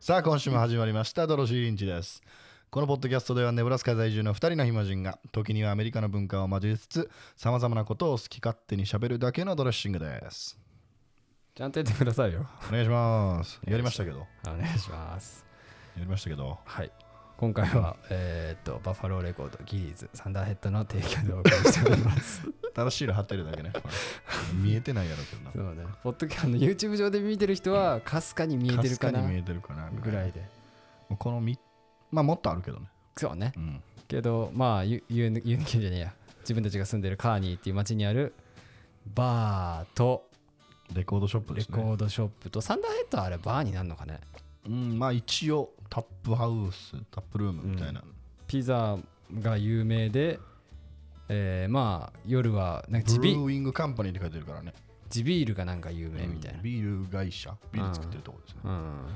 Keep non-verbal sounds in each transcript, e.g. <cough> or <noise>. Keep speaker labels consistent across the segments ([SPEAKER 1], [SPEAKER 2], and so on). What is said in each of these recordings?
[SPEAKER 1] さあ今週も始まりましたドロシーリンチですこのポッドキャストではネブラスカ在住の2人の暇人が時にはアメリカの文化を交えつつさまざまなことを好き勝手にしゃべるだけのドレッシングです
[SPEAKER 2] ちゃんとやってくださいよ。
[SPEAKER 1] お願いしますやりましたけど
[SPEAKER 2] お願いします。
[SPEAKER 1] やりましたけど
[SPEAKER 2] はい。今回は、えーっと、バッファローレコード、ギリーズ、サンダーヘッドの提供でお送りしております。
[SPEAKER 1] 正しいの貼ってるだけね見えてないやろうけどな
[SPEAKER 2] そうね。ポッドキャストの YouTube 上で見てる人は、かすかに見えてるかな
[SPEAKER 1] かすかに見えてるかな
[SPEAKER 2] ぐらいで。
[SPEAKER 1] このみまあもっとあるけどね
[SPEAKER 2] そうね。
[SPEAKER 1] うん
[SPEAKER 2] けど、まあ、ユユニユニキュンじゃねえや。自分たちが住んでるカーニーっていう街にあるバーと
[SPEAKER 1] レコードショップですね
[SPEAKER 2] レコードショップと、サンダーヘッドはあれバーになるのかね。
[SPEAKER 1] うんまあ一応タップハウスタップルームみたいな、
[SPEAKER 2] ピザが有名で、えーまあ夜はなんか
[SPEAKER 1] ブ
[SPEAKER 2] 地ビ
[SPEAKER 1] ルーウィングカンパニーって書いてるからね。
[SPEAKER 2] 地ビールがなんか有名みたいな、
[SPEAKER 1] うん。ビール会社。ビール作ってるところですね、
[SPEAKER 2] うん、っ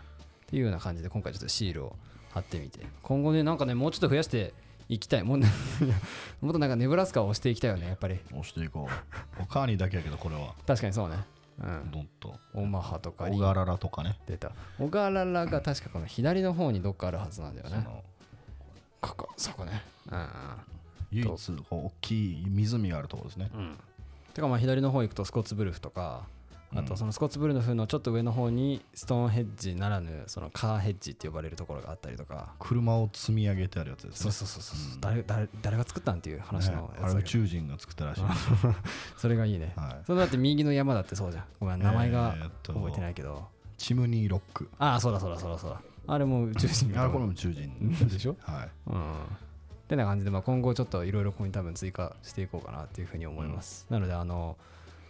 [SPEAKER 2] ていうような感じで今回ちょっとシールを貼ってみて。今後ねなんかねもうちょっと増やしていきたい。も <laughs> もっとなんかネブラスカを押していきたいよねやっぱり。
[SPEAKER 1] 押していこう。カーニーだけやけどこれは。
[SPEAKER 2] 確かにそうね。うん。
[SPEAKER 1] どんと。
[SPEAKER 2] オマハとか。
[SPEAKER 1] オガララとかね。
[SPEAKER 2] 出た。オガララが確かこの左の方にどっかあるはずなんだよね。ここそこね。うん
[SPEAKER 1] 唯一こう大きい湖があるところですね。
[SPEAKER 2] うん。てかまあ左の方行くとスコッツブルフとかあとそのスコッツブルフのちょっと上の方にストーンヘッジならぬそのカーヘッジって呼ばれるところがあったりとか。
[SPEAKER 1] 車を積み上げてあるやつですね。
[SPEAKER 2] そうそうそうそう、誰誰誰が作ったんっていう話
[SPEAKER 1] ねあれ宇
[SPEAKER 2] のやつだけど、
[SPEAKER 1] 宙人が作ったらしいです。<laughs>
[SPEAKER 2] それがいいね、
[SPEAKER 1] はい。
[SPEAKER 2] そのだって右の山だってそうじゃん。ごめん名前が覚えてないけど、
[SPEAKER 1] チムニーロック。
[SPEAKER 2] ああそうだそうだそうだそうだ。あれも宇宙人
[SPEAKER 1] あれこれも宇宙人 <laughs>
[SPEAKER 2] でしょ？
[SPEAKER 1] はい。
[SPEAKER 2] うん。ってな感じで、まあ、今後ちょっといろいろここに多分追加していこうかなっていうふうに思います、なのであの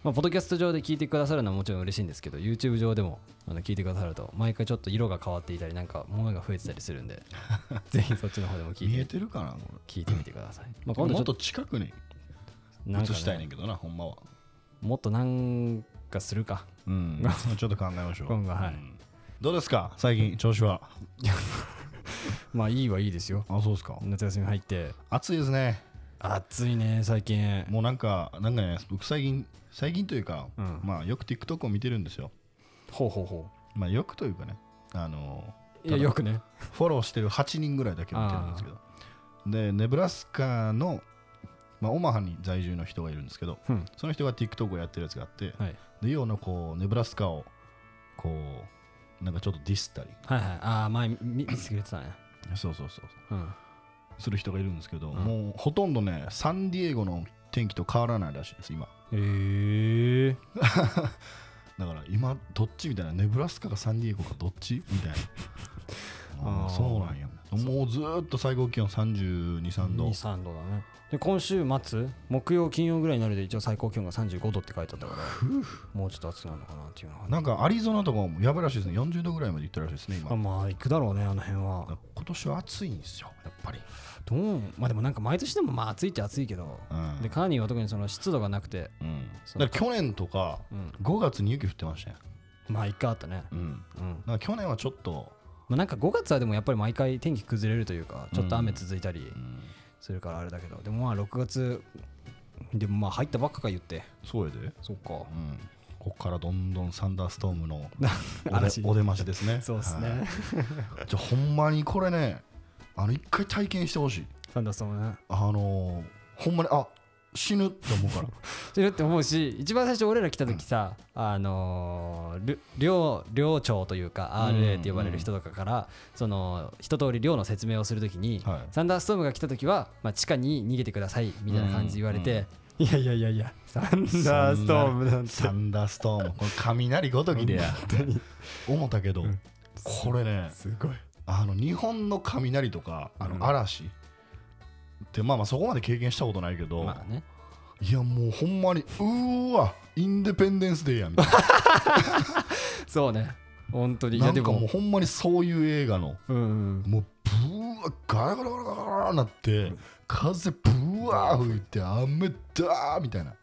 [SPEAKER 2] まあ、ポッドキャスト上で聞いてくださるのはもちろん嬉しいんですけど YouTube 上でもあの聞いてくださると毎回ちょっと色が変わっていたりなんか物が増えてたりするんで <laughs> ぜひそっちの方でも聞い
[SPEAKER 1] 見え
[SPEAKER 2] て
[SPEAKER 1] てるかなこ
[SPEAKER 2] 聞いてみてください、まあ、今度ちょっと
[SPEAKER 1] 近くに。映したいねんけどなほんまは。
[SPEAKER 2] もっとなんかするか。
[SPEAKER 1] うん。ちょっと考えましょう。<laughs>
[SPEAKER 2] 今後はい。
[SPEAKER 1] うん。どうですか？最近調子は？<laughs> <laughs>
[SPEAKER 2] まあいいはいいですよ。
[SPEAKER 1] あそうですか。
[SPEAKER 2] 夏休み入って。
[SPEAKER 1] 暑いですね。
[SPEAKER 2] 暑いね最近。
[SPEAKER 1] もうなんかなんかね僕最近最近というか、
[SPEAKER 2] うん。
[SPEAKER 1] まあよく TikTok を見てるんですよ。
[SPEAKER 2] ほうほうほ
[SPEAKER 1] まあよくというかねあの
[SPEAKER 2] ういやよくね。
[SPEAKER 1] フォローしてる8人ぐらいだけ見てるんですけど。でネブラスカの、まあ、オマハに在住の人がいるんですけど
[SPEAKER 2] うん。
[SPEAKER 1] その人が TikTok をやってるやつがあって
[SPEAKER 2] はい。
[SPEAKER 1] で要のこうネブラスカをこうなんかちょっとディスったり。
[SPEAKER 2] はいはい。ああ前見見せてくれてたね。
[SPEAKER 1] そうそうそう
[SPEAKER 2] う。ん。
[SPEAKER 1] する人がいるんですけど、
[SPEAKER 2] ん。
[SPEAKER 1] もうほとんどねサンディエゴの天気と変わらないらしいです今。
[SPEAKER 2] へえ <laughs>
[SPEAKER 1] だから今どっちみたいなネブラスカかサンディエゴかどっちみたいな。<laughs> あー
[SPEAKER 2] あー。
[SPEAKER 1] そうなんやもうずーっと最高気温32、3度
[SPEAKER 2] 23度だね。で今週末木曜金曜ぐらいになるで一応最高気温が35度って書いてあったからもうちょっと暑くなるのかなっていうのは
[SPEAKER 1] なんかアリゾナとかもやばいらしいですね。40度ぐらいまで行ったらしいですね今。
[SPEAKER 2] あまあ行くだろうねあの辺は。
[SPEAKER 1] 今年は暑いんですよやっぱり、
[SPEAKER 2] どうまあでもなんか毎年でもまあ暑いっちゃ暑いけど
[SPEAKER 1] うん。
[SPEAKER 2] でカーニーは特にその湿度がなくて
[SPEAKER 1] うん、だ去年とか
[SPEAKER 2] うん。
[SPEAKER 1] 5月に雪降ってましたよ、
[SPEAKER 2] まあ一回あったね。
[SPEAKER 1] うん、
[SPEAKER 2] うん。
[SPEAKER 1] だから去年はちょっと、
[SPEAKER 2] まあなんか5月はでもやっぱり毎回天気崩れるというかちょっと雨続いたり
[SPEAKER 1] うん、
[SPEAKER 2] するからあれだけどでもまあ6月でもまあ入ったばっかか言って。
[SPEAKER 1] そうやで、
[SPEAKER 2] そっか。
[SPEAKER 1] うん、ここからどんどんサンダーストームの <laughs> お出ましですね。
[SPEAKER 2] そうですね、
[SPEAKER 1] はい。じゃあほんまにこれねあの一回体験してほしい。
[SPEAKER 2] サンダーストームね。
[SPEAKER 1] あのー、ほんまにあ死ぬって思うから。<laughs>
[SPEAKER 2] 知るって思うし一番最初俺ら来た時さ、あのーり寮寮長というか RA って呼ばれる人とかから、その一通り寮の説明をするときに、
[SPEAKER 1] はい。
[SPEAKER 2] サンダーストームが来た時は、まあ、地下に逃げてくださいみたいな感じで言われて、いやいやいやいやサンダーストームなんて。
[SPEAKER 1] サンダーストームこれ雷ごときでや。<laughs> 思ったけど、これね
[SPEAKER 2] すごい。
[SPEAKER 1] あの日本の雷とかあの嵐、ってまあまあそこまで経験したことないけど、
[SPEAKER 2] まあね。
[SPEAKER 1] いやもうほんまにうーわインデペンデンスデーやみたい
[SPEAKER 2] そうね。本当に。い
[SPEAKER 1] ななんか
[SPEAKER 2] やでも
[SPEAKER 1] もうほんまにそういう映画の
[SPEAKER 2] うんうん。
[SPEAKER 1] もうブワーガラガラガラガラガラなって風ブワー吹いて雨だーみたいな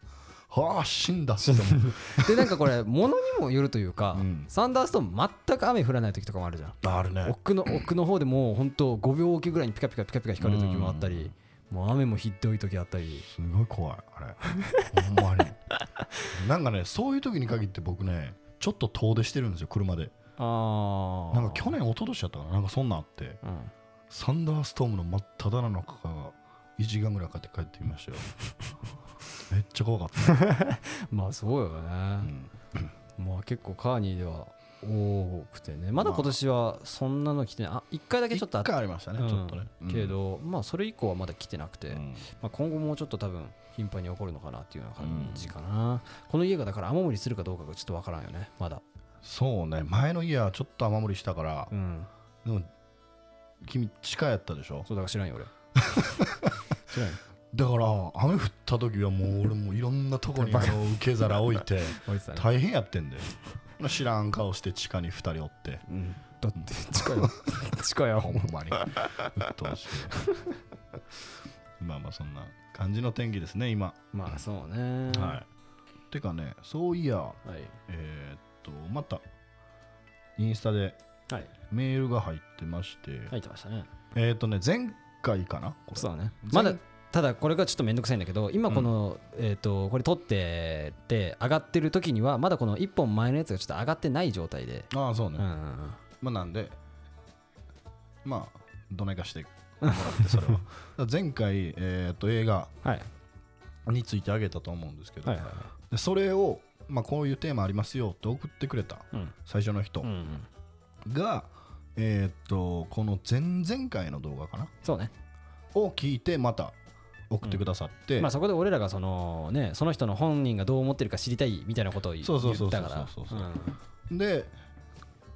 [SPEAKER 1] はあ死んだって思う
[SPEAKER 2] でなんかこれ物にもよるというか、
[SPEAKER 1] うん
[SPEAKER 2] サンダーストーム全く雨降らない時とかもあるじゃん
[SPEAKER 1] あるね
[SPEAKER 2] 奥の奥の方でもう本当5秒おきぐらいにピカピカピカピカ光る時もあったり、もう雨もひどい時あったり。
[SPEAKER 1] すごい怖いあれ。ほんまに。<laughs> なんかねそういう時に限って僕ねちょっと遠出してるんですよ車で。
[SPEAKER 2] ああ
[SPEAKER 1] なんか去年一昨年やったかななんかそんなんあって。
[SPEAKER 2] うん。
[SPEAKER 1] サンダーストームの真っ只中から1時間ぐらいかけて帰ってきましたよ。めっちゃ怖かった、<laughs>
[SPEAKER 2] まあそうよ
[SPEAKER 1] う
[SPEAKER 2] ね、
[SPEAKER 1] ん。
[SPEAKER 2] まあ結構カーニーでは多くてね。まだ今年はそんなの来てない。あ一回だけちょっとあ
[SPEAKER 1] 一回ありましたね、
[SPEAKER 2] うん。
[SPEAKER 1] ちょっとね、うん。
[SPEAKER 2] けどまあそれ以降はまだ来てなくて、
[SPEAKER 1] うん。
[SPEAKER 2] まあ、今後もうちょっと多分頻繁に起こるのかなっていうような感じかな、この家がだから雨漏りするかどうかがちょっとわからんよねまだ。
[SPEAKER 1] そうね前の家はちょっと雨漏りしたから
[SPEAKER 2] う、ん。
[SPEAKER 1] でも君地下やったでしょ？
[SPEAKER 2] そうだから知らんよ俺。<laughs> 知らんよ。
[SPEAKER 1] だから雨降った時はもう俺もいろんなとこにあの受け皿置いて <laughs> 大変やってんで知らん顔して地下に2人おって。
[SPEAKER 2] うん。だって。近いよ近いよ
[SPEAKER 1] ほんまに。鬱陶しいまあまあそんな感じの天気ですね今、
[SPEAKER 2] まあそうね。
[SPEAKER 1] はい。てかねそういや
[SPEAKER 2] はい。
[SPEAKER 1] えーっとまたインスタで
[SPEAKER 2] はい。
[SPEAKER 1] メールが入ってまして、
[SPEAKER 2] 入ってましたね。
[SPEAKER 1] えーっとね前回かなこれ。
[SPEAKER 2] そうだね。
[SPEAKER 1] 前
[SPEAKER 2] まだただこれがちょっとめんどくさいんだけど今この、えっ、とこれ撮ってて上がってる時にはまだこの1本前のやつがちょっと上がってない状態で、
[SPEAKER 1] ああそうね、
[SPEAKER 2] うんうんうん。
[SPEAKER 1] まあなんでまあどないかしてもらってそれは。<laughs> 前回、えーっと映画
[SPEAKER 2] はい。
[SPEAKER 1] についてあげたと思うんですけど、
[SPEAKER 2] はいはいはい。
[SPEAKER 1] でそれを、まあ、こういうテーマありますよって送ってくれた
[SPEAKER 2] うん。
[SPEAKER 1] 最初の人
[SPEAKER 2] うんうん。
[SPEAKER 1] が、えーっとこの前々回の動画かな
[SPEAKER 2] そうね。
[SPEAKER 1] を聞いてまた送ってくださって、
[SPEAKER 2] まあそこで俺らがそのねその人の本人がどう思ってるか知りたいみたいなことを言ったから。
[SPEAKER 1] で、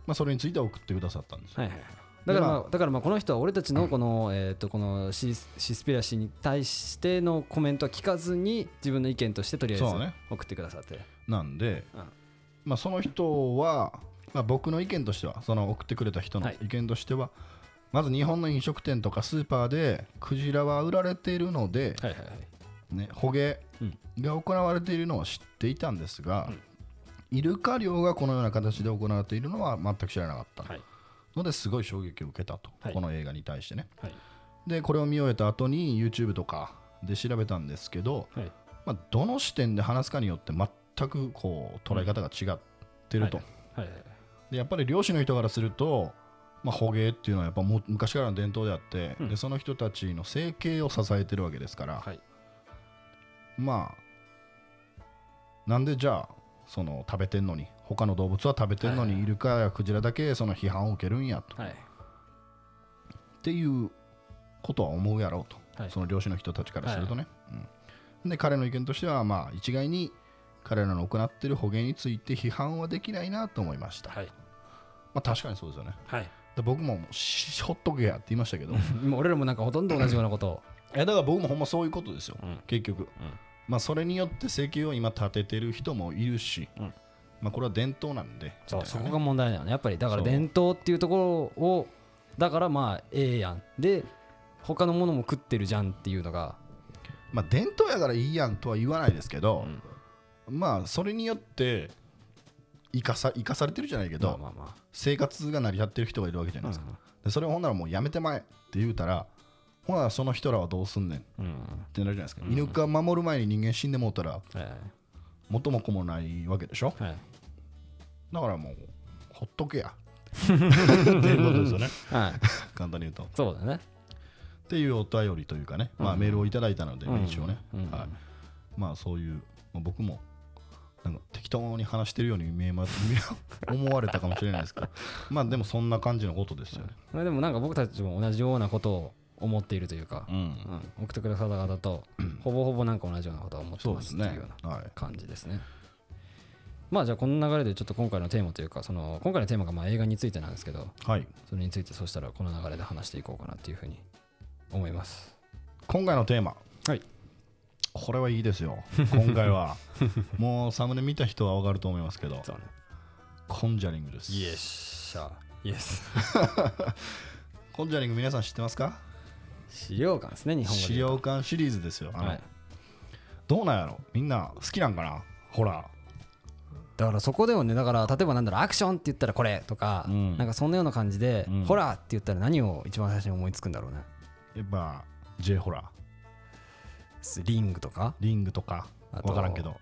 [SPEAKER 1] まあ、それについて送ってくださったんですよ、
[SPEAKER 2] はいはいはい。だからま
[SPEAKER 1] で
[SPEAKER 2] あだからまあこの人は俺たちのこのえっとこのシスシスピラシーに対してのコメントは聞かずに自分の意見としてとりあえず送ってくださって。
[SPEAKER 1] なんで、
[SPEAKER 2] うん。
[SPEAKER 1] まあ、その人は、まあ、僕の意見としてはその送ってくれた人の
[SPEAKER 2] はい。
[SPEAKER 1] 意見としては、まず日本の飲食店とかスーパーでクジラは売られているので、
[SPEAKER 2] はいはいはい。
[SPEAKER 1] ね、捕鯨
[SPEAKER 2] うん。
[SPEAKER 1] が行われているのは知っていたんですが、イルカ漁がこのような形で行われているのは全く知らなかった
[SPEAKER 2] はい。
[SPEAKER 1] のですごい衝撃を受けたと、
[SPEAKER 2] はい。
[SPEAKER 1] この映画に対してね。
[SPEAKER 2] はい。
[SPEAKER 1] でこれを見終えた後に YouTube とかで調べたんですけど、
[SPEAKER 2] はい。
[SPEAKER 1] まあ、どの視点で話すかによって全くこう捉え方が違ってると、でやっぱり漁師の人からすると、まあ、捕鯨っていうのはやっぱもう昔からの伝統であって、
[SPEAKER 2] うん。
[SPEAKER 1] でその人たちの生計を支えてるわけですから、
[SPEAKER 2] はい。
[SPEAKER 1] まあなんでじゃあその食べてんのに他の動物は食べてんのに、イルカやクジラだけその批判を受けるんやと、
[SPEAKER 2] はい。
[SPEAKER 1] っていうことは思うやろうと、
[SPEAKER 2] はい。
[SPEAKER 1] その漁師の人たちからするとね、うん。で彼の意見としてはまあ一概に彼らの行っている捕鯨について批判はできないなと思いました、
[SPEAKER 2] はい。
[SPEAKER 1] まあ確かにそうですよね。
[SPEAKER 2] はい。
[SPEAKER 1] で僕ももうしほっとけやって言いましたけど。<laughs>
[SPEAKER 2] 俺らもなんかほとんど同じようなことを。
[SPEAKER 1] やだから僕もほんまそういうことですよ、
[SPEAKER 2] うん。
[SPEAKER 1] 結局、まあそれによって生計を今立ててる人もいるし、
[SPEAKER 2] うん。
[SPEAKER 1] まあこれは伝統なんで。
[SPEAKER 2] そうそこが問題だよねやっぱりだから伝統っていうところをだからまあええやん。で他のものも食ってるじゃんっていうのが。
[SPEAKER 1] まあ伝統やからいいやんとは言わないですけど、まあそれによって生かさ生かされてるじゃないけど、
[SPEAKER 2] まあまあま
[SPEAKER 1] 生活が成り立ってる人がいるわけじゃ
[SPEAKER 2] あ
[SPEAKER 1] ないですか、でそれをほんならもうやめてまえって言うたらほんならその人らはどうすんねんっ
[SPEAKER 2] うんうん。
[SPEAKER 1] てなるじゃないですか、犬が守る前に人間死んでもうたら
[SPEAKER 2] はいはい。
[SPEAKER 1] 元も子もないわけでしょ。
[SPEAKER 2] はい。
[SPEAKER 1] だからもうほっとけや。<laughs> っていうことですよね。
[SPEAKER 2] はい。<laughs>
[SPEAKER 1] 簡単に言うと。っ
[SPEAKER 2] そうだね。
[SPEAKER 1] ていうお便りというかね、まあ、
[SPEAKER 2] うん
[SPEAKER 1] メールをいただいたので、
[SPEAKER 2] うん
[SPEAKER 1] 一応ね、
[SPEAKER 2] うん
[SPEAKER 1] はい、まあそういう、まあ、僕もなんか適当に話してるように見えます思われたかもしれないですけど。<laughs> まあでもそんな感じのことですよね、
[SPEAKER 2] まあでもなんか僕たちも同じようなことを思っているというか、
[SPEAKER 1] うん。
[SPEAKER 2] うん、送ってくださった方とほぼほぼなんか同じようなことを思ってま
[SPEAKER 1] すすね
[SPEAKER 2] っていうような
[SPEAKER 1] はい。
[SPEAKER 2] 感じですね。まあじゃあこの流れでちょっと今回のテーマというかその今回のテーマがまあ映画についてなんですけど。
[SPEAKER 1] はい。
[SPEAKER 2] それについてそしたらこの流れで話していこうかなっていうふうに思います。
[SPEAKER 1] 今回のテーマ。
[SPEAKER 2] はい
[SPEAKER 1] これはいいですよ。今回は。<laughs> もうサムネ見た人は分かると思いますけど。
[SPEAKER 2] ね。
[SPEAKER 1] コンジャリングです。
[SPEAKER 2] イエスシャイエス。<laughs>
[SPEAKER 1] コンジャリング皆さん知ってますか？
[SPEAKER 2] 資料館ですね日本語で
[SPEAKER 1] 資。料館シリーズですよ。あの、
[SPEAKER 2] はい。
[SPEAKER 1] どうなんやろ？みんな好きなんかな？ホラー。
[SPEAKER 2] だからそこでもねだから例えばなんだろうアクションって言ったらこれとか、
[SPEAKER 1] うん。
[SPEAKER 2] なんかそんなような感じで、
[SPEAKER 1] うん。
[SPEAKER 2] ホラーって言ったら何を一番最初に思いつくんだろうね。
[SPEAKER 1] やっぱ J ホラー
[SPEAKER 2] リングとか？
[SPEAKER 1] リングとか。分からんけど。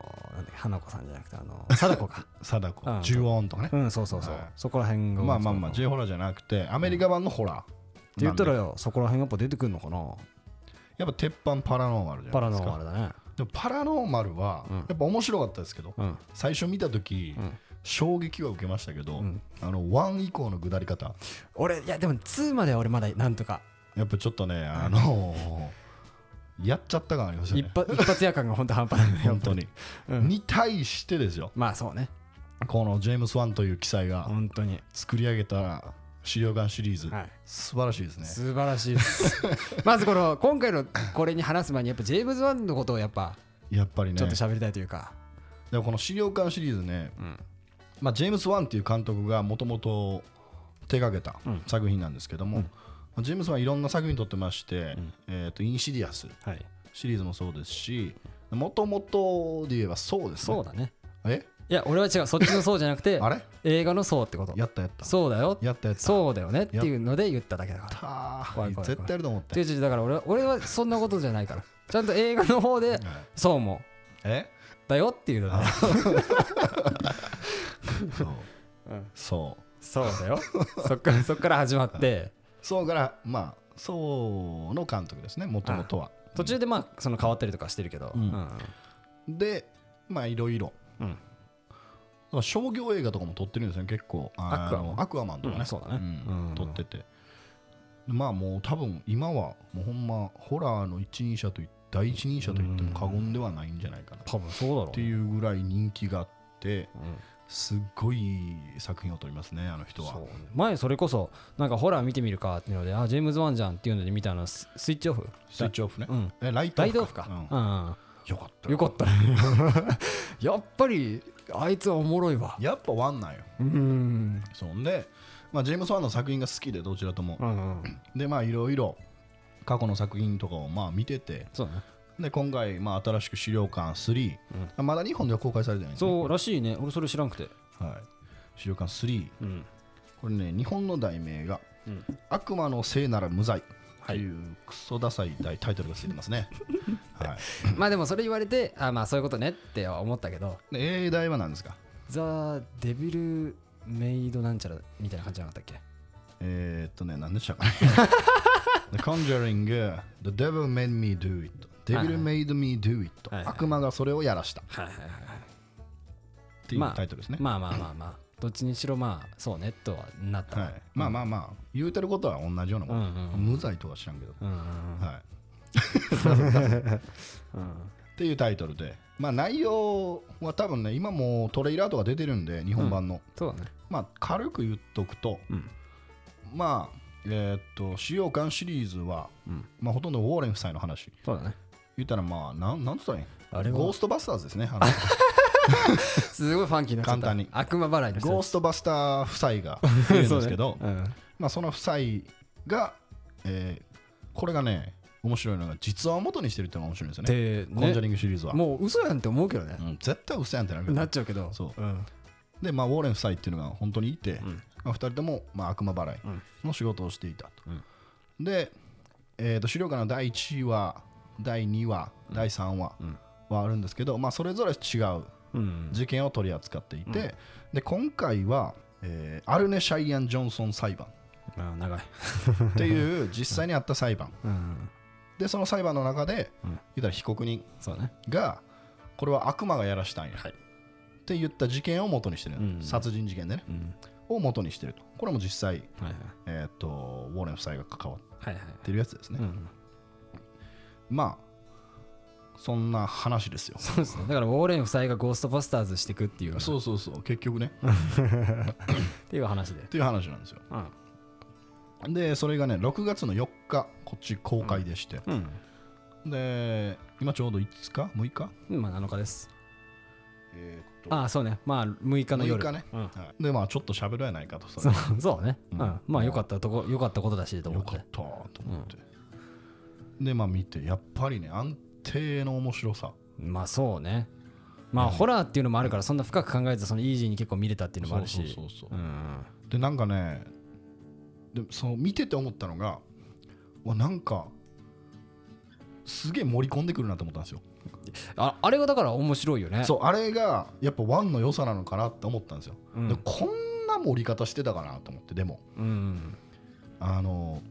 [SPEAKER 2] 花子さんじゃなくてあの <laughs> 貞子か。
[SPEAKER 1] 貞子。
[SPEAKER 2] うん
[SPEAKER 1] 重音とかね。
[SPEAKER 2] う。んそうそうそう、
[SPEAKER 1] はい。
[SPEAKER 2] そこら辺が
[SPEAKER 1] まあまあまあ
[SPEAKER 2] っ
[SPEAKER 1] J ホラーじゃなくてアメリカ版のホラー
[SPEAKER 2] て言ったらよそこら辺やっぱ出てくるのかな？
[SPEAKER 1] やっぱ鉄板パラノーマルじゃ
[SPEAKER 2] パラ
[SPEAKER 1] ないですか。
[SPEAKER 2] ノーマルだね。
[SPEAKER 1] でもパラノーマルは
[SPEAKER 2] うん。
[SPEAKER 1] やっぱ面白かったですけど
[SPEAKER 2] うん。
[SPEAKER 1] 最初見た時
[SPEAKER 2] うん。
[SPEAKER 1] 衝撃は受けましたけど
[SPEAKER 2] うん。
[SPEAKER 1] あの1以降の下り方。
[SPEAKER 2] 俺いやでも2までは俺まだなんとか。
[SPEAKER 1] やっぱちょっとねあのやっちゃった感ありますよ
[SPEAKER 2] 一
[SPEAKER 1] ね
[SPEAKER 2] 発一発夜感が本当半端ない。ね <laughs>
[SPEAKER 1] 本当に。
[SPEAKER 2] うん。
[SPEAKER 1] に対してですよ。
[SPEAKER 2] まあそうね。
[SPEAKER 1] このジェームス・ワンという記載が
[SPEAKER 2] 本当に。
[SPEAKER 1] 作り上げた死霊館シリーズ。
[SPEAKER 2] はい。
[SPEAKER 1] 素晴らしいですね。
[SPEAKER 2] 素晴らしいです。<laughs> まずこの今回のこれに話す前にやっぱジェームズ・ワンのことをやっぱ
[SPEAKER 1] やっぱりね。
[SPEAKER 2] ちょっと喋りたいというか、
[SPEAKER 1] でもこの死霊館シリーズね
[SPEAKER 2] うん。
[SPEAKER 1] まあ、ジェームス・ワンっていう監督がもともと手掛けた
[SPEAKER 2] うん。
[SPEAKER 1] 作品なんですけども、
[SPEAKER 2] うん。
[SPEAKER 1] まあジェームス・ワンいろんな作品撮ってまして、
[SPEAKER 2] うん。
[SPEAKER 1] えー、とインシディアス。
[SPEAKER 2] はい。
[SPEAKER 1] シリーズもそうですしもともとで言えばそうですね。
[SPEAKER 2] そうだね。
[SPEAKER 1] え？
[SPEAKER 2] いや俺は違うそっちのそうじゃなくて <laughs>
[SPEAKER 1] あれ？
[SPEAKER 2] 映画のそうってこと。
[SPEAKER 1] やったやった。
[SPEAKER 2] そうだよ。
[SPEAKER 1] やったやった。
[SPEAKER 2] そうだよねっていうので言っただけだから。
[SPEAKER 1] 絶対やると思って
[SPEAKER 2] 違うだから俺は俺はそんなことじゃないから。ちゃんと映画の方で <laughs>
[SPEAKER 1] はい。
[SPEAKER 2] そうも
[SPEAKER 1] え？
[SPEAKER 2] だよっていうので <laughs>
[SPEAKER 1] そう。
[SPEAKER 2] うん。
[SPEAKER 1] そう。
[SPEAKER 2] そうだよ。そっからそっから始まって
[SPEAKER 1] そうからまあそうの監督ですねもともとは
[SPEAKER 2] 途中でまあその変わったりとかしてるけど、
[SPEAKER 1] うん。でまあいろいろ。商業映画とかも撮ってるんですよね結構。
[SPEAKER 2] アクアマン。
[SPEAKER 1] とかね、
[SPEAKER 2] うんそうだね。
[SPEAKER 1] 撮ってて。まあもう多分今はもうほんまホラーの一人者とい第一人者と言っても過言ではないんじゃないかな。っ
[SPEAKER 2] 多分そうだろうね。
[SPEAKER 1] ていうぐらい人気があって。
[SPEAKER 2] うん
[SPEAKER 1] すっごい作品を撮りますねあの人は。
[SPEAKER 2] 前それこそなんかホラー見てみるかっていうのであジェームズ・ワンじゃんっていうので見たのススイッチオフ。
[SPEAKER 1] スイッチオフね、
[SPEAKER 2] うん。
[SPEAKER 1] えライトオフ
[SPEAKER 2] ライトオフか、
[SPEAKER 1] うん。
[SPEAKER 2] うん。
[SPEAKER 1] よかった。
[SPEAKER 2] よかったね。<laughs> やっぱりあいつはおもろいわ。
[SPEAKER 1] やっぱワンなんよ。
[SPEAKER 2] うん。
[SPEAKER 1] そんで、まあ、ジェームス・ワンの作品が好きでどちらとも、
[SPEAKER 2] うんうん。
[SPEAKER 1] でまあいろいろ過去の作品とかをまあ見てて。
[SPEAKER 2] そうだね
[SPEAKER 1] で今回、まあ、新しく資料館3、まだ日本では公開されてない
[SPEAKER 2] そうらしいね。俺それ知らんくて。
[SPEAKER 1] はい、資料館3
[SPEAKER 2] うん。
[SPEAKER 1] これね日本の題名が
[SPEAKER 2] うん「
[SPEAKER 1] 悪魔の聖なら無罪」とい。うクソダサいタイタイトルがついてますね、<laughs> はい、
[SPEAKER 2] まあでもそれ言われてあまあそういうことねって思ったけど。
[SPEAKER 1] で英題は何ですか？
[SPEAKER 2] ザ・デビル・メイドなんちゃらみたいな感じじゃなかったっけ？
[SPEAKER 1] えー、っとね何でしたかね。<laughs> The Conjuring The Devil Made Me Do It Devil Made Me Do It
[SPEAKER 2] はいはい。
[SPEAKER 1] 悪魔がそれをやらした。っ
[SPEAKER 2] はいはいはい。はい
[SPEAKER 1] ていう
[SPEAKER 2] まあ
[SPEAKER 1] タイトルですね、
[SPEAKER 2] まあまあまあまあどっちにしろまあそうねとはなった。わ
[SPEAKER 1] はい、まあまあまあ言うてることは同じようなもん、無罪とは知らんけど、
[SPEAKER 2] うんうん
[SPEAKER 1] はい、
[SPEAKER 2] うん <laughs>
[SPEAKER 1] っていうタイトルで、まあ、内容は多分ね今もうトレーラーとか出てるんで日本版の、
[SPEAKER 2] そうだね。
[SPEAKER 1] まあ軽く言っとくと、
[SPEAKER 2] うん。
[SPEAKER 1] まあえーっと資料館シリーズは、
[SPEAKER 2] うん。
[SPEAKER 1] まあ、ほとんどウォーレン夫妻の話。
[SPEAKER 2] そうだね
[SPEAKER 1] 言ったらまあなんなんつったらいい
[SPEAKER 2] あれは？
[SPEAKER 1] ゴーストバスターズですね。あの。<laughs>
[SPEAKER 2] すごいファンキーな
[SPEAKER 1] 簡単に。
[SPEAKER 2] 悪魔払い
[SPEAKER 1] ゴーストバスター夫妻がいるんですけど
[SPEAKER 2] ね。うん。
[SPEAKER 1] まあ、その夫妻が、えーこれがね面白いのが実話を元にしてるってのが面白いんですよね。
[SPEAKER 2] で
[SPEAKER 1] コンジャ
[SPEAKER 2] ね
[SPEAKER 1] リングシリーズは、
[SPEAKER 2] もう嘘やんって思うけどね。
[SPEAKER 1] うん、絶対嘘やんってなるけど。
[SPEAKER 2] なっちゃうけど。
[SPEAKER 1] そう。
[SPEAKER 2] うん。
[SPEAKER 1] で、まあ、ウォーレン夫妻っていうのが本当にいて、
[SPEAKER 2] ん。
[SPEAKER 1] まあ、2人とも、まあ、悪魔払い
[SPEAKER 2] うん。
[SPEAKER 1] の仕事をしていたと、
[SPEAKER 2] うん。
[SPEAKER 1] で、えー、と資料館の第1話第2話第3話
[SPEAKER 2] うん。
[SPEAKER 1] はあるんですけど、まあ、それぞれ違う
[SPEAKER 2] うん。
[SPEAKER 1] 事件を取り扱っていて、で今回は、えーアルネ・シャイアン・ジョンソン裁判。
[SPEAKER 2] あ長い。
[SPEAKER 1] っていう <laughs> 実際にあった裁判。
[SPEAKER 2] うん。
[SPEAKER 1] でその裁判の中で、
[SPEAKER 2] うん。
[SPEAKER 1] 言ったら被告人がこれは悪魔がやらしたんや、
[SPEAKER 2] はい。
[SPEAKER 1] って言った事件を元にしてる、
[SPEAKER 2] うん。
[SPEAKER 1] 殺人事件でね。
[SPEAKER 2] うん。
[SPEAKER 1] を元にしてると。これも実際、えー、とウォーレン夫妻が関わってるやつですね、
[SPEAKER 2] うん
[SPEAKER 1] まあそんな話ですよ。
[SPEAKER 2] そうですね。だからウォーレン夫妻がゴーストバスターズしていくっていうっ
[SPEAKER 1] そうそうそう。結局ね。<laughs>
[SPEAKER 2] ていう話で。
[SPEAKER 1] っていう話なんですよ。
[SPEAKER 2] うん。
[SPEAKER 1] でそれがね6月の4日こっち公開でして、
[SPEAKER 2] うん。
[SPEAKER 1] で今ちょうど5日？6日？
[SPEAKER 2] まあ7日です。
[SPEAKER 1] えーっと。
[SPEAKER 2] ああそうね。まあ6日の夜。
[SPEAKER 1] 6日ね、
[SPEAKER 2] うん。
[SPEAKER 1] はい。でまあちょっと喋ろうやないかとそ
[SPEAKER 2] そ
[SPEAKER 1] れ
[SPEAKER 2] うそうね。
[SPEAKER 1] う
[SPEAKER 2] うん。んまあよかったとこよかったことだしと思って。
[SPEAKER 1] よかったと思って、でまあ見てやっぱりね安定の面白さ。
[SPEAKER 2] まあそうね。まあホラーっていうのもあるからそんな深く考えずそのイージーに結構見れたっていうのもあるし。
[SPEAKER 1] そうそうそうそう。
[SPEAKER 2] うん。
[SPEAKER 1] でなんかねでその見てて思ったのがわなんかすげえ盛り込んでくるなと思ったんですよ。
[SPEAKER 2] ああれがだから面白いよね。
[SPEAKER 1] そうあれがやっぱワンの良さなのかなって思ったんですよ、
[SPEAKER 2] うん。
[SPEAKER 1] でこんな盛り方してたかなと思ってでも。
[SPEAKER 2] うん。
[SPEAKER 1] あの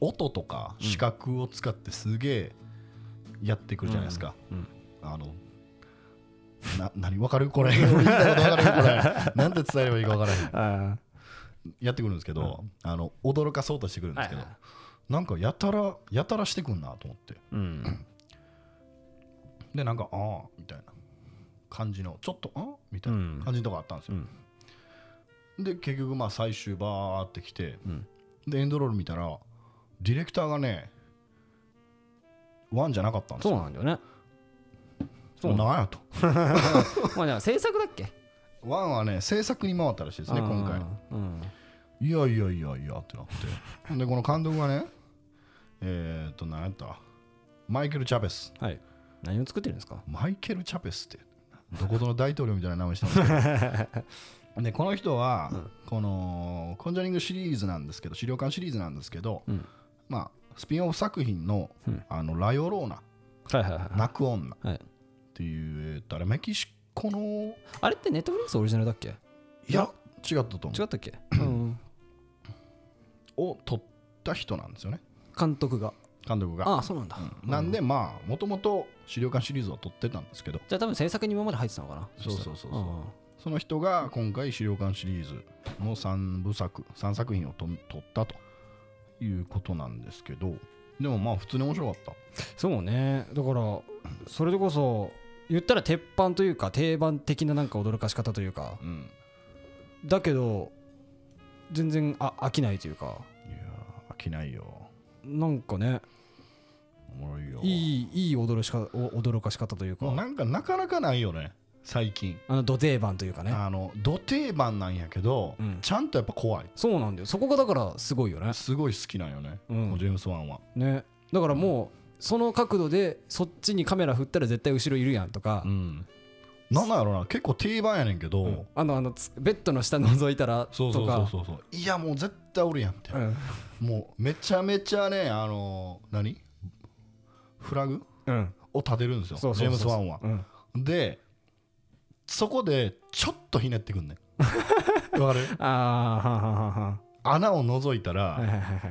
[SPEAKER 1] 音とか視覚を使ってすげえやってくるじゃないですか、
[SPEAKER 2] うん。
[SPEAKER 1] あのな何わかるこれ？言いたいことわかるこれ。なんて伝えればいいかわからへん。<laughs>
[SPEAKER 2] あ
[SPEAKER 1] やってくるんですけど、あの驚かそうとしてくるんですけど、
[SPEAKER 2] は
[SPEAKER 1] なんかやたらやたらしてくんなと思って。
[SPEAKER 2] うん。
[SPEAKER 1] でなんかああみたいな。感じのちょっとあみたいな感じのとこあったんですよ、で結局まあ最終バーってきて、
[SPEAKER 2] うん。
[SPEAKER 1] でエンドロール見たらディレクターがねワンじゃなかったんですよ。
[SPEAKER 2] そうなんだよね。そう。
[SPEAKER 1] なんやと。<laughs>
[SPEAKER 2] まあじゃあ制作だっけ？
[SPEAKER 1] ワンはね制作に回ったらしいですね今回。
[SPEAKER 2] うん。
[SPEAKER 1] いやいやいやいやってなって。<laughs> でこの監督がねえー、っと何やった？マイケル・チャベス。
[SPEAKER 2] はい。何を作ってるんですか？
[SPEAKER 1] マイケル・チャベスってどこぞの大統領みたいな名前してますけど。<laughs> でこの人は、このコンジャリングシリーズなんですけど資料館シリーズなんですけど、
[SPEAKER 2] うん
[SPEAKER 1] まあスピンオフ作品の,、
[SPEAKER 2] うん。
[SPEAKER 1] あのラヨローナ。
[SPEAKER 2] はいはいはい
[SPEAKER 1] 泣く女。っ
[SPEAKER 2] はい。
[SPEAKER 1] ていう、えーっとあれメキシコの
[SPEAKER 2] あれってネットフリックスオリジナルだっけ？
[SPEAKER 1] いや違ったと思う。
[SPEAKER 2] 違ったっけ？<clears throat> うん。
[SPEAKER 1] を撮った人なんですよね。
[SPEAKER 2] 監督が。
[SPEAKER 1] 監督が。
[SPEAKER 2] ああそうなんだ。
[SPEAKER 1] うん。なんでまあもともと資料館シリーズは撮ってたんですけど。
[SPEAKER 2] じゃあ多分制作に今まで入ってたのかな？
[SPEAKER 1] そうそうそうそう。
[SPEAKER 2] したら。
[SPEAKER 1] その人が今回資料館シリーズの3部作3作品をと撮ったということなんですけどでもまあ普通に面白かった。
[SPEAKER 2] そうね。だからそれでこそ言ったら鉄板というか定番的ななんか驚かし方というか。
[SPEAKER 1] うん。
[SPEAKER 2] だけど全然あ飽きないというか。
[SPEAKER 1] いやー飽きないよ。
[SPEAKER 2] なんかね
[SPEAKER 1] おもろいよ。
[SPEAKER 2] いいいい驚しかお驚かし方というか。
[SPEAKER 1] なんかなかなかないよね最近。
[SPEAKER 2] あの土定番というかね。
[SPEAKER 1] あの土定番なんやけど、
[SPEAKER 2] うん。
[SPEAKER 1] ちゃんとやっぱ怖い。
[SPEAKER 2] そうなんだよ。そこがだからすごいよね。
[SPEAKER 1] すごい好きなんよね、
[SPEAKER 2] うん。
[SPEAKER 1] ジェームス・ワンは、
[SPEAKER 2] ね。だからもうその角度でそっちにカメラ振ったら絶対後ろいるやんとか、
[SPEAKER 1] うん、なんなんやろな。結構定番やねんけど、
[SPEAKER 2] うん。あのあのつベッドの下覗いたらとか。
[SPEAKER 1] そうそうそうそうそう。いやもう絶対おるやんみたいな、
[SPEAKER 2] うん。
[SPEAKER 1] もうめちゃめちゃねあの何？フラグ
[SPEAKER 2] うん。
[SPEAKER 1] を立てるんですよ。ジェームス・ワンは。
[SPEAKER 2] うん。
[SPEAKER 1] でそこでちょっとひねってくんねん。<laughs> わかる？
[SPEAKER 2] ああ
[SPEAKER 1] 穴を覗いたら、
[SPEAKER 2] はいはいはいは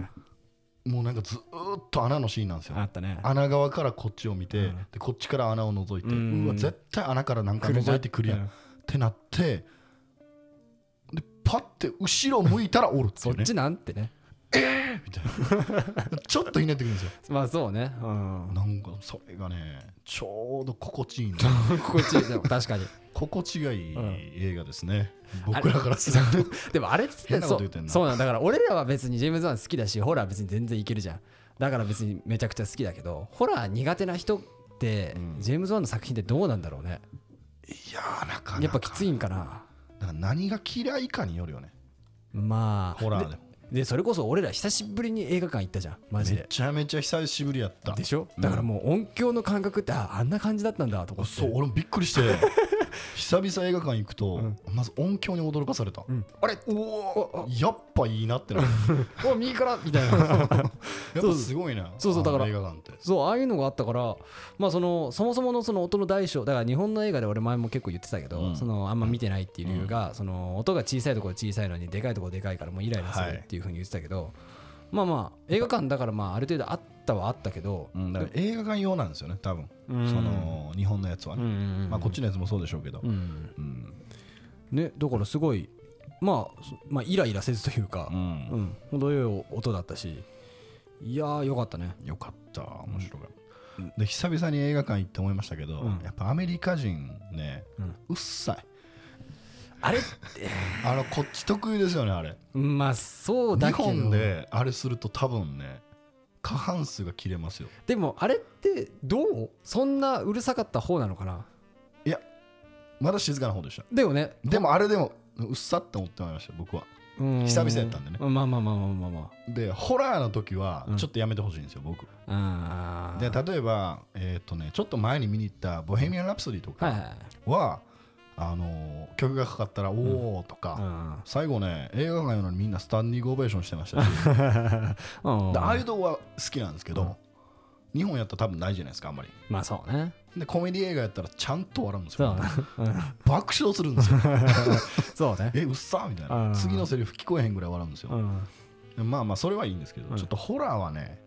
[SPEAKER 2] い。
[SPEAKER 1] もうなんかずーっと穴のシーンなんですよ。
[SPEAKER 2] あったね。
[SPEAKER 1] 穴側からこっちを見て、
[SPEAKER 2] うん。
[SPEAKER 1] でこっちから穴を覗いて、
[SPEAKER 2] う
[SPEAKER 1] うんわ絶対穴からなんか覗いてくるやん、
[SPEAKER 2] うん
[SPEAKER 1] ってなってでパッて後ろ向いたらおるっていうね。
[SPEAKER 2] そっちなんてね
[SPEAKER 1] みたいな。<laughs> ちょっとひねってくるんですよ。
[SPEAKER 2] まあそうね。うん。
[SPEAKER 1] なんかそれがねちょうど心地いい <laughs>
[SPEAKER 2] 心地いいでも確かに。
[SPEAKER 1] 心地がいい
[SPEAKER 2] うん
[SPEAKER 1] 映画ですね、
[SPEAKER 2] あれ
[SPEAKER 1] 僕らからすると。
[SPEAKER 2] でもあれって
[SPEAKER 1] 変なこと言ってんな。
[SPEAKER 2] そうそうなんだから俺らは別にジェームズ・ワン好きだしホラー別に全然いけるじゃん。だから別にめちゃくちゃ好きだけどホラー苦手な人って、
[SPEAKER 1] うん。
[SPEAKER 2] ジェームズ・ワンの作品ってどうなんだろうね。
[SPEAKER 1] いやーなかなか。
[SPEAKER 2] やっぱきついんかな。
[SPEAKER 1] だから何が嫌いかによるよね。
[SPEAKER 2] まあ。
[SPEAKER 1] ホラーでも
[SPEAKER 2] でそれこそ俺ら久しぶりに映画館行ったじゃん。マジ
[SPEAKER 1] め
[SPEAKER 2] で
[SPEAKER 1] ちゃめちゃ久しぶりやった。
[SPEAKER 2] でしょ？だからもう音響の感覚ってああんな感じだったんだとか
[SPEAKER 1] そう俺もびっくりして久々映画館行くと、まず音響に驚かされた、あれ？おおやっぱいいなってなる。
[SPEAKER 2] お右から？みたいな。<laughs>
[SPEAKER 1] やっぱすごいな
[SPEAKER 2] そうそう。だから
[SPEAKER 1] 映画館って。
[SPEAKER 2] そうああいうのがあったからまあそのそもそものその音の大小だから日本の映画で俺前も結構言ってたけど、
[SPEAKER 1] うん。
[SPEAKER 2] そのあんま見てないっていう理由が、その音が小さいところ小さいのにでかいところでかいからもうイライラするっていうふうに言ってたけど、まあまあ映画館だからまあある程度あったはあったけど、
[SPEAKER 1] うん、だから映画館用なんですよね多分、
[SPEAKER 2] うん。
[SPEAKER 1] その日本のやつはね、
[SPEAKER 2] うんうんうん。
[SPEAKER 1] まあ、こっちのやつもそうでしょうけど、
[SPEAKER 2] うん。
[SPEAKER 1] うん。
[SPEAKER 2] ねだからすごいまあそまあイライラせずというか
[SPEAKER 1] う、ん。
[SPEAKER 2] うん、程よい音だったしいやーよかったね。
[SPEAKER 1] よかった。面白かった、で久々に映画館行って思いましたけど、
[SPEAKER 2] うん。
[SPEAKER 1] やっぱアメリカ人ね、
[SPEAKER 2] う
[SPEAKER 1] っさい。
[SPEAKER 2] あれ <laughs>
[SPEAKER 1] あのこっち得意ですよねあれ。
[SPEAKER 2] まあそうだ
[SPEAKER 1] 日
[SPEAKER 2] けど。
[SPEAKER 1] 本であれすると多分ね過半数が切れますよ。
[SPEAKER 2] でもあれってどう？そんなうるさかった方なのかな？い
[SPEAKER 1] やまだ静かな方でした。
[SPEAKER 2] だよね。
[SPEAKER 1] でもあれでもうっさって思ってまいました僕は。
[SPEAKER 2] 久
[SPEAKER 1] 久々やったんでね。
[SPEAKER 2] まあまあまあまあまあまあ。ま
[SPEAKER 1] でホラーの時は
[SPEAKER 2] うん
[SPEAKER 1] ちょっとやめてほしいんですよ、僕。
[SPEAKER 2] ああー。
[SPEAKER 1] で例えばえっ、とねちょっと前に見に行った「ボヘミアン・ラプソディ」とかは、あのー曲がかかったら「おお」とか、
[SPEAKER 2] は
[SPEAKER 1] 最後ね映画館なのにみんなスタンディングオベーションしてましたし。
[SPEAKER 2] い <laughs> うん。
[SPEAKER 1] でああいう動画は好きなんですけど、日本やったら多分ないじゃないですかあんまり。
[SPEAKER 2] まあそうね。
[SPEAKER 1] でコメディ映画やったらちゃんと笑うんですよ。
[SPEAKER 2] ね。
[SPEAKER 1] 爆笑するんですよ。<laughs>
[SPEAKER 2] そうね。<laughs>
[SPEAKER 1] えうっさーみたい
[SPEAKER 2] うん。
[SPEAKER 1] な次のセリフ聞こえへんぐらい笑うんですよ。
[SPEAKER 2] うん。
[SPEAKER 1] まあまあそれはいいんですけど、
[SPEAKER 2] うん。
[SPEAKER 1] ちょっとホラーはね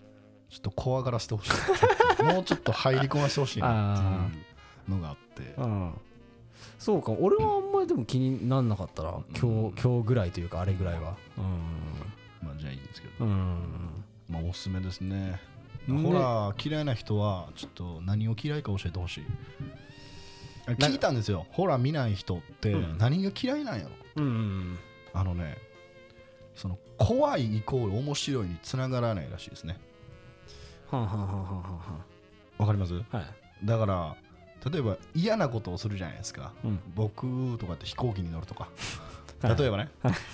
[SPEAKER 1] ちょっと怖がらせてほしい。もうちょっと入り込ませてほしいなっていうのがあって。
[SPEAKER 2] うんそうか俺はあんまりでも気になんなかったな。今日今日ぐらいというかあれぐらいは。
[SPEAKER 1] まあじゃあいいんですけど、
[SPEAKER 2] うん。うん
[SPEAKER 1] まあおすすめですね。
[SPEAKER 2] ね
[SPEAKER 1] ホラー嫌いな人はちょっと何を嫌いか教えてほしい。聞いたんですよ。ホラー見ない人って
[SPEAKER 2] うん。
[SPEAKER 1] 何が嫌いなんやろ、
[SPEAKER 2] うんうん
[SPEAKER 1] あのねその怖いイコール面白いにつながらないらしいですね。
[SPEAKER 2] はんはんはんはんはんは
[SPEAKER 1] わかります？
[SPEAKER 2] んはい。
[SPEAKER 1] だから例えば嫌なことをするじゃないですか、
[SPEAKER 2] うん。
[SPEAKER 1] 僕とかって飛行機に乗るとか。<laughs>
[SPEAKER 2] はい。
[SPEAKER 1] 例えばね、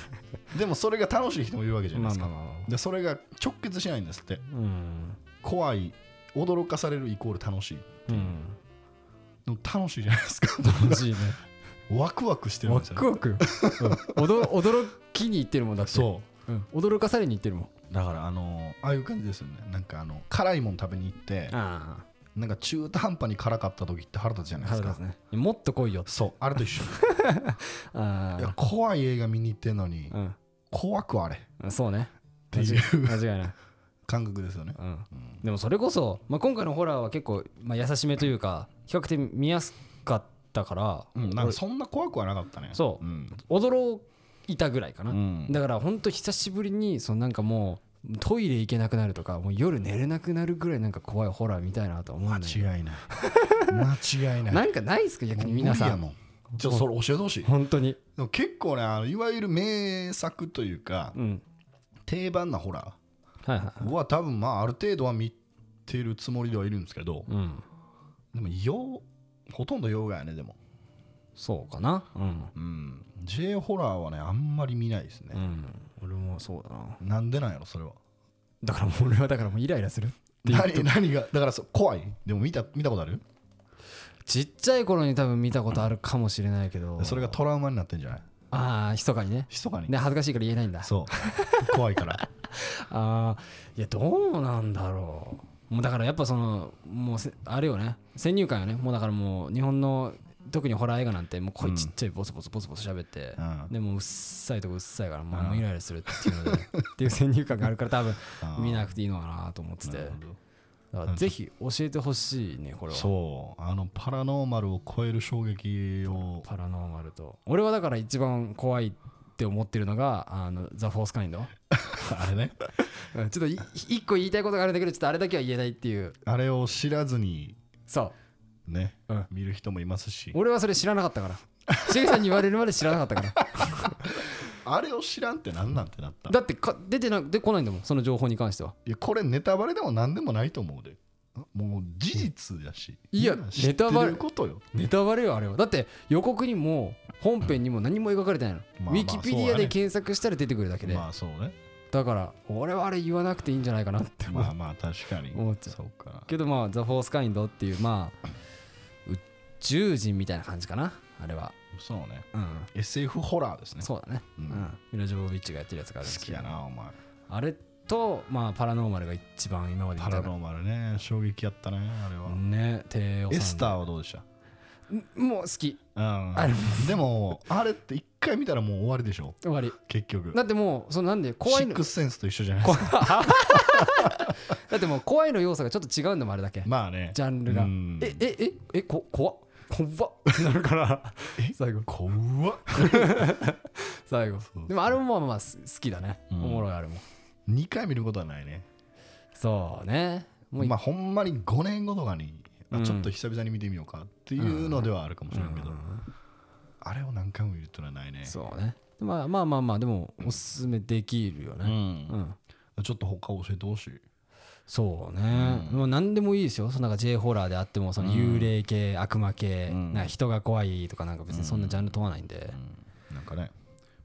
[SPEAKER 1] <laughs> でもそれが楽しい人もいるわけじゃないですか、でそれが直結しないんですって。
[SPEAKER 2] うん。
[SPEAKER 1] 怖い。驚かされるイコール楽しい
[SPEAKER 2] う。ん。
[SPEAKER 1] でも楽しいじゃないですか。
[SPEAKER 2] 楽しいね。<laughs>
[SPEAKER 1] ワクワクしてるん
[SPEAKER 2] ワ
[SPEAKER 1] ですよ、
[SPEAKER 2] クワク。よ、うん。驚驚きに行ってるもんだって、
[SPEAKER 1] そう。
[SPEAKER 2] うん、驚かされに行ってるもん。
[SPEAKER 1] うだからあのああいう感じですよね。なんかあの辛いもん食べに行って
[SPEAKER 2] あ
[SPEAKER 1] なんか中途半端に辛かった時って腹立つじゃないですか。
[SPEAKER 2] 腹立つね。もっと来いよ。
[SPEAKER 1] そうあれと一緒。<laughs>
[SPEAKER 2] あ
[SPEAKER 1] いや怖い映画見に行ってんのに
[SPEAKER 2] あ
[SPEAKER 1] 怖くあれ。っ
[SPEAKER 2] うんそうね。
[SPEAKER 1] ていう。
[SPEAKER 2] 間違いない、<laughs>
[SPEAKER 1] 感覚ですよね、
[SPEAKER 2] うん、
[SPEAKER 1] うん
[SPEAKER 2] でもそれこそ、まあ、今回のホラーは結構、まあ、優しめというか比較的見やすかったから、
[SPEAKER 1] うん、なんかそんな怖くはなかったね。
[SPEAKER 2] そう。
[SPEAKER 1] うん。
[SPEAKER 2] 驚いたぐらいかな、
[SPEAKER 1] うん。
[SPEAKER 2] だから本当久しぶりにそのなんかもうトイレ行けなくなるとかもう夜寝れなくなるぐらいなんか怖いホラーみたいなと思うんだよ
[SPEAKER 1] 間違いない。<laughs> 間違いない。
[SPEAKER 2] なんかないっすか逆に皆さん
[SPEAKER 1] も。ちょっとそれ教えてほしい。
[SPEAKER 2] 本当に。
[SPEAKER 1] 結構ねあのいわゆる名作というか
[SPEAKER 2] うん。
[SPEAKER 1] 定番なホラ
[SPEAKER 2] はいはい
[SPEAKER 1] ーは多分まあある程度は見てるつもりではいるんですけど
[SPEAKER 2] うん。
[SPEAKER 1] でも洋ほとんど洋画やねでも。
[SPEAKER 2] そうかな。うん。
[SPEAKER 1] うん。J ホラーはねあんまり見ないですね、
[SPEAKER 2] うん俺もそうだな。
[SPEAKER 1] なんでなんやろそれは。
[SPEAKER 2] だからもう俺はだからもうイライラする。っていう
[SPEAKER 1] 何何が？だからそう怖い？でも見た見たことある？
[SPEAKER 2] ちっちゃい頃に多分見たことあるかもしれないけど。
[SPEAKER 1] それがトラウマになってんじゃない？
[SPEAKER 2] ああ密かにね。
[SPEAKER 1] 密かに。
[SPEAKER 2] で恥ずかしいから言えないんだ。
[SPEAKER 1] そう。怖いから。<laughs>
[SPEAKER 2] ああいやどうなんだろう。もうだからやっぱそのもうせあれよね。先入観よね。もうだからもう日本の特にホラー映画なんてもう声ちっちゃいボソボソボソボソ喋って、
[SPEAKER 1] うん。
[SPEAKER 2] でもうっさいとこうっさいからもうイライラするっていうのでっていう先入観があるから多分 <laughs> 見なくていいのかなと思ってて。ぜひ教えてほしいねこれは。
[SPEAKER 1] そう。あのパラノーマルを超える衝撃を。
[SPEAKER 2] パラノーマルと。俺はだから一番怖いって思ってるのがあのザ・フォースカインド。<laughs>
[SPEAKER 1] あれね。
[SPEAKER 2] うんちょっとい一個言いたいことがあるんだけどちょっとあれだけは言えないっていう。
[SPEAKER 1] あれを知らずに。
[SPEAKER 2] そう
[SPEAKER 1] ね、
[SPEAKER 2] うん。
[SPEAKER 1] 見る人もいますし。
[SPEAKER 2] 俺はそれ知らなかったから。しげさんに言われるまで知らなかったから。<laughs>
[SPEAKER 1] あれを知らんって何なんてなった
[SPEAKER 2] だってか出てな出てこないんだもんその情報に関しては。い
[SPEAKER 1] やこれネタバレでも何でもないと思うで。もう事実やし。
[SPEAKER 2] いやネタバレ。
[SPEAKER 1] ることよ。
[SPEAKER 2] ネタバレよあれは。だって予告にも本編にも何も描かれてないの、
[SPEAKER 1] まあまあ
[SPEAKER 2] ウィキペディアで検索したら出てくるだけで、
[SPEAKER 1] まあそうね。
[SPEAKER 2] だから俺はあれ言わなくていいんじゃないかなって
[SPEAKER 1] まあまあ確かに。
[SPEAKER 2] 思っちゃう。
[SPEAKER 1] そうか。
[SPEAKER 2] けどまあザ・フォースカインドっていうまあ宇宙人みたいな感じかなあれは。
[SPEAKER 1] そうね。
[SPEAKER 2] うん。
[SPEAKER 1] SF ホラーですね。
[SPEAKER 2] そうだね。
[SPEAKER 1] う
[SPEAKER 2] うん。ん、ミラ・ジョボビッチがやってるやつがあるんです
[SPEAKER 1] 好
[SPEAKER 2] けど。
[SPEAKER 1] きやなお前。
[SPEAKER 2] あれとまあパラノーマルが一番今まで
[SPEAKER 1] パラノーマルね。衝撃やったねあれは、
[SPEAKER 2] ね低予算で
[SPEAKER 1] エスターはどうでした？
[SPEAKER 2] んもう好き。
[SPEAKER 1] うん。でもあれって一回見たらもう終わりでしょ？
[SPEAKER 2] 終わり。
[SPEAKER 1] 結局。
[SPEAKER 2] だってもうそのなんで怖いの。
[SPEAKER 1] シックスセンスと一緒じゃないですか。<laughs>
[SPEAKER 2] だってもう怖いの要素がちょっと違うんだもんあれだけ。
[SPEAKER 1] まあね。
[SPEAKER 2] ジャンルが。
[SPEAKER 1] うん。
[SPEAKER 2] ええええこ怖っ怖っ。<laughs> ってなるから
[SPEAKER 1] え？
[SPEAKER 2] 最後。
[SPEAKER 1] 怖っ。<laughs>
[SPEAKER 2] 最後。
[SPEAKER 1] そう
[SPEAKER 2] でもあれもまあまあす好きだね、
[SPEAKER 1] うん。
[SPEAKER 2] おもろいあれも
[SPEAKER 1] 2回見ることはないね。
[SPEAKER 2] そうね。もうい
[SPEAKER 1] まあほんまに5年後とかに、あ
[SPEAKER 2] うん。
[SPEAKER 1] ちょっと久々に見てみようかっていうのではあるかもしれんけど、
[SPEAKER 2] うん
[SPEAKER 1] あれを何回も見るってのはないね。
[SPEAKER 2] そうね。まあまあまあまあでもおすすめできるよ
[SPEAKER 1] う
[SPEAKER 2] ね。うん、
[SPEAKER 1] ん、ちょっと他教えてほしい
[SPEAKER 2] そうね、もう何でもいいですよ。そのなんか J ホラーであってもその幽霊系、悪魔系、
[SPEAKER 1] うん
[SPEAKER 2] な人が怖いとかなんか別にそんなジャンル問わないんで、
[SPEAKER 1] なんかね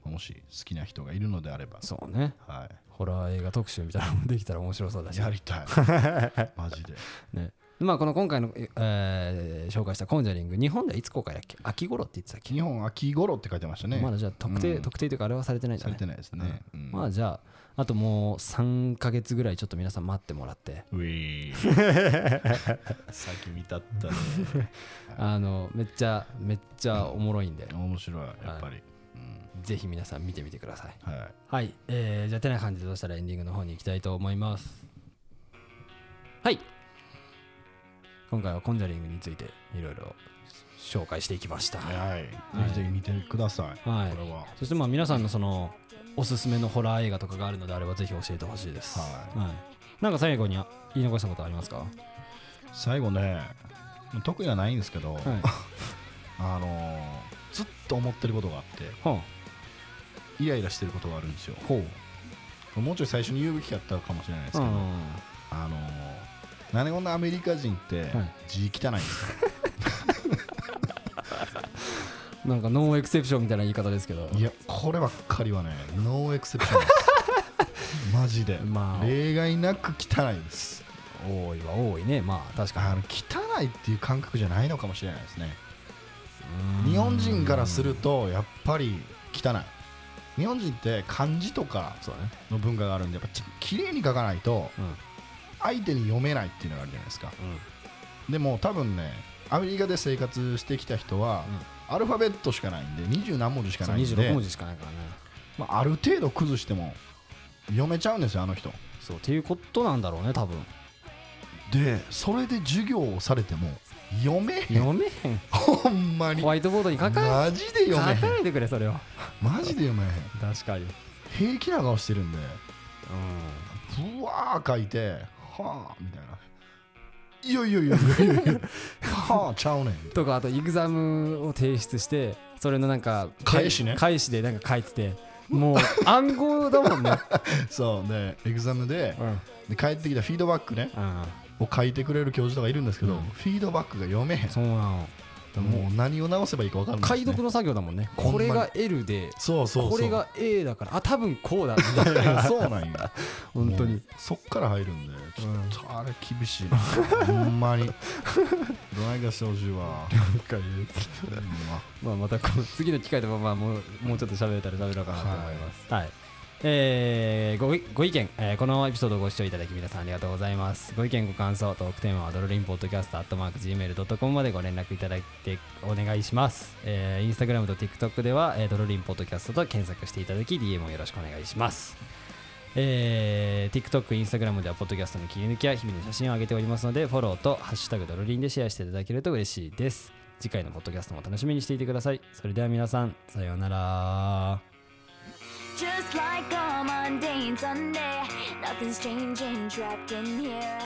[SPEAKER 1] もし好きな人がいるのであれば。
[SPEAKER 2] そうね。
[SPEAKER 1] は
[SPEAKER 2] ホラー映画特集みたいなのもできたら面白そうだ
[SPEAKER 1] い
[SPEAKER 2] し。
[SPEAKER 1] やりたい。<laughs> マジで。
[SPEAKER 2] ね。でまあこの今回の、えー紹介したコンジャリング日本ではいつ公開だっけ？秋頃って言ってたっけ、
[SPEAKER 1] 日本秋頃って書いてましたね。
[SPEAKER 2] まだじゃあ特定、
[SPEAKER 1] うん。
[SPEAKER 2] 特定というかあれはされてないんだね。
[SPEAKER 1] されてないですね、うん。
[SPEAKER 2] まあじゃああともう3ヶ月ぐらいちょっと皆さん待ってもらって。
[SPEAKER 1] ういー。<laughs> 先見たったね。<laughs>
[SPEAKER 2] あのめっちゃめっちゃおもろいんで、
[SPEAKER 1] 面白いやっぱり、
[SPEAKER 2] ぜひ皆さん見てみてください。
[SPEAKER 1] うんはい。
[SPEAKER 2] はい、えー、じゃあてな感じでどうしたらエンディングの方に行きたいと思います。はい。今回はコンジャリングについていろいろ紹介していきました。
[SPEAKER 1] はい、ぜひぜひ見てください、
[SPEAKER 2] はい。
[SPEAKER 1] これは。
[SPEAKER 2] そしてまあ皆さんのそのおすすめのホラー映画とかがあるのであればぜひ教えてほしいです。
[SPEAKER 1] はい
[SPEAKER 2] なんか最後に言い残したことありますか？
[SPEAKER 1] 最後ね特にはないんですけど、
[SPEAKER 2] はい。<laughs>
[SPEAKER 1] あのーずっと思ってることがあって
[SPEAKER 2] ほ
[SPEAKER 1] イライラしてることがあるんですよ
[SPEAKER 2] う。ほう。
[SPEAKER 1] もうちょい最初に言うべきやったかもしれないですけど、
[SPEAKER 2] うん。
[SPEAKER 1] あのーなんでこんなアメリカ人って
[SPEAKER 2] はい
[SPEAKER 1] 字汚いんですか、
[SPEAKER 2] なんか no exception みたいな言い方ですけど。
[SPEAKER 1] いやこればっかりはね no exception です <laughs> マジで、
[SPEAKER 2] まあ
[SPEAKER 1] 例外なく汚いです
[SPEAKER 2] 多いは多いね。まあ確か
[SPEAKER 1] あの汚いっていう感覚じゃないのかもしれないですね日本人からするとやっぱり汚い日本人って漢字とか。の文化があるんでやっぱち綺麗に書かないと
[SPEAKER 2] うん。
[SPEAKER 1] 相手に読めないっていうのがあるじゃないですか
[SPEAKER 2] うん。
[SPEAKER 1] でも多分ねアメリカで生活してきた人は、アルファベットしかないんで二十何文字しかないんで
[SPEAKER 2] 26文字しかないからね。
[SPEAKER 1] まあ、ある程度崩しても読めちゃうんですよあの人
[SPEAKER 2] そうっていうことなんだろうね多分。
[SPEAKER 1] でそれで授業をされても読めへん
[SPEAKER 2] 読めへん。
[SPEAKER 1] ほんまに
[SPEAKER 2] ホワイトボードに書か
[SPEAKER 1] マジで
[SPEAKER 2] 書
[SPEAKER 1] 読めへん
[SPEAKER 2] かないでくれそれを。
[SPEAKER 1] マジで読めへん
[SPEAKER 2] 確かに。
[SPEAKER 1] 平気な顔してるんで
[SPEAKER 2] うん。
[SPEAKER 1] ふわー書いてはあみたいないやいやいや。いやいやはあちゃうねん。
[SPEAKER 2] とかあとエグザムを提出してそれのなんか
[SPEAKER 1] 返しね。
[SPEAKER 2] 返しでなんか書いててもう暗号だもんね、<laughs>
[SPEAKER 1] そうでエグザムで
[SPEAKER 2] うん。
[SPEAKER 1] で帰ってきたフィードバックね。
[SPEAKER 2] うん、
[SPEAKER 1] を書いてくれる教授とかいるんですけど、
[SPEAKER 2] うん。
[SPEAKER 1] フィードバックが読めへん。
[SPEAKER 2] そうなの
[SPEAKER 1] もう何を直せばいいか分かんないです、ね、
[SPEAKER 2] 解読の作業だもんね。これが L で
[SPEAKER 1] そうそう
[SPEAKER 2] これが A だからあ多分こうだ。みたいな
[SPEAKER 1] そうなんや。<laughs>
[SPEAKER 2] 本当に。
[SPEAKER 1] そっから入るんでちょっとあれ厳しいな、ほんまに。どないかしてほしいわ。
[SPEAKER 2] ま。あまたこの次の機会でもまあもうもうちょっと喋れたら喋ろうかなと思います。はい、えーごご意見、えーこのエピソードをご視聴いただき皆さんありがとうございます。ご意見ご感想トークテーマはドロリンポッドキャストアットマーク Gmail.com までご連絡いただいてお願いします、えー、インスタグラムと TikTok では、えードロリンポッドキャストと検索していただき DM をよろしくお願いします。えー、TikTok、Instagram ではポッドキャストの切り抜きや日々の写真を上げておりますのでフォローとハッシュタグドロリンでシェアしていただけると嬉しいです。次回のポッドキャストも楽しみにしていてください。それでは皆さんさようなら。
[SPEAKER 3] Just like a mundane Sunday, nothing's changing, trapped in here.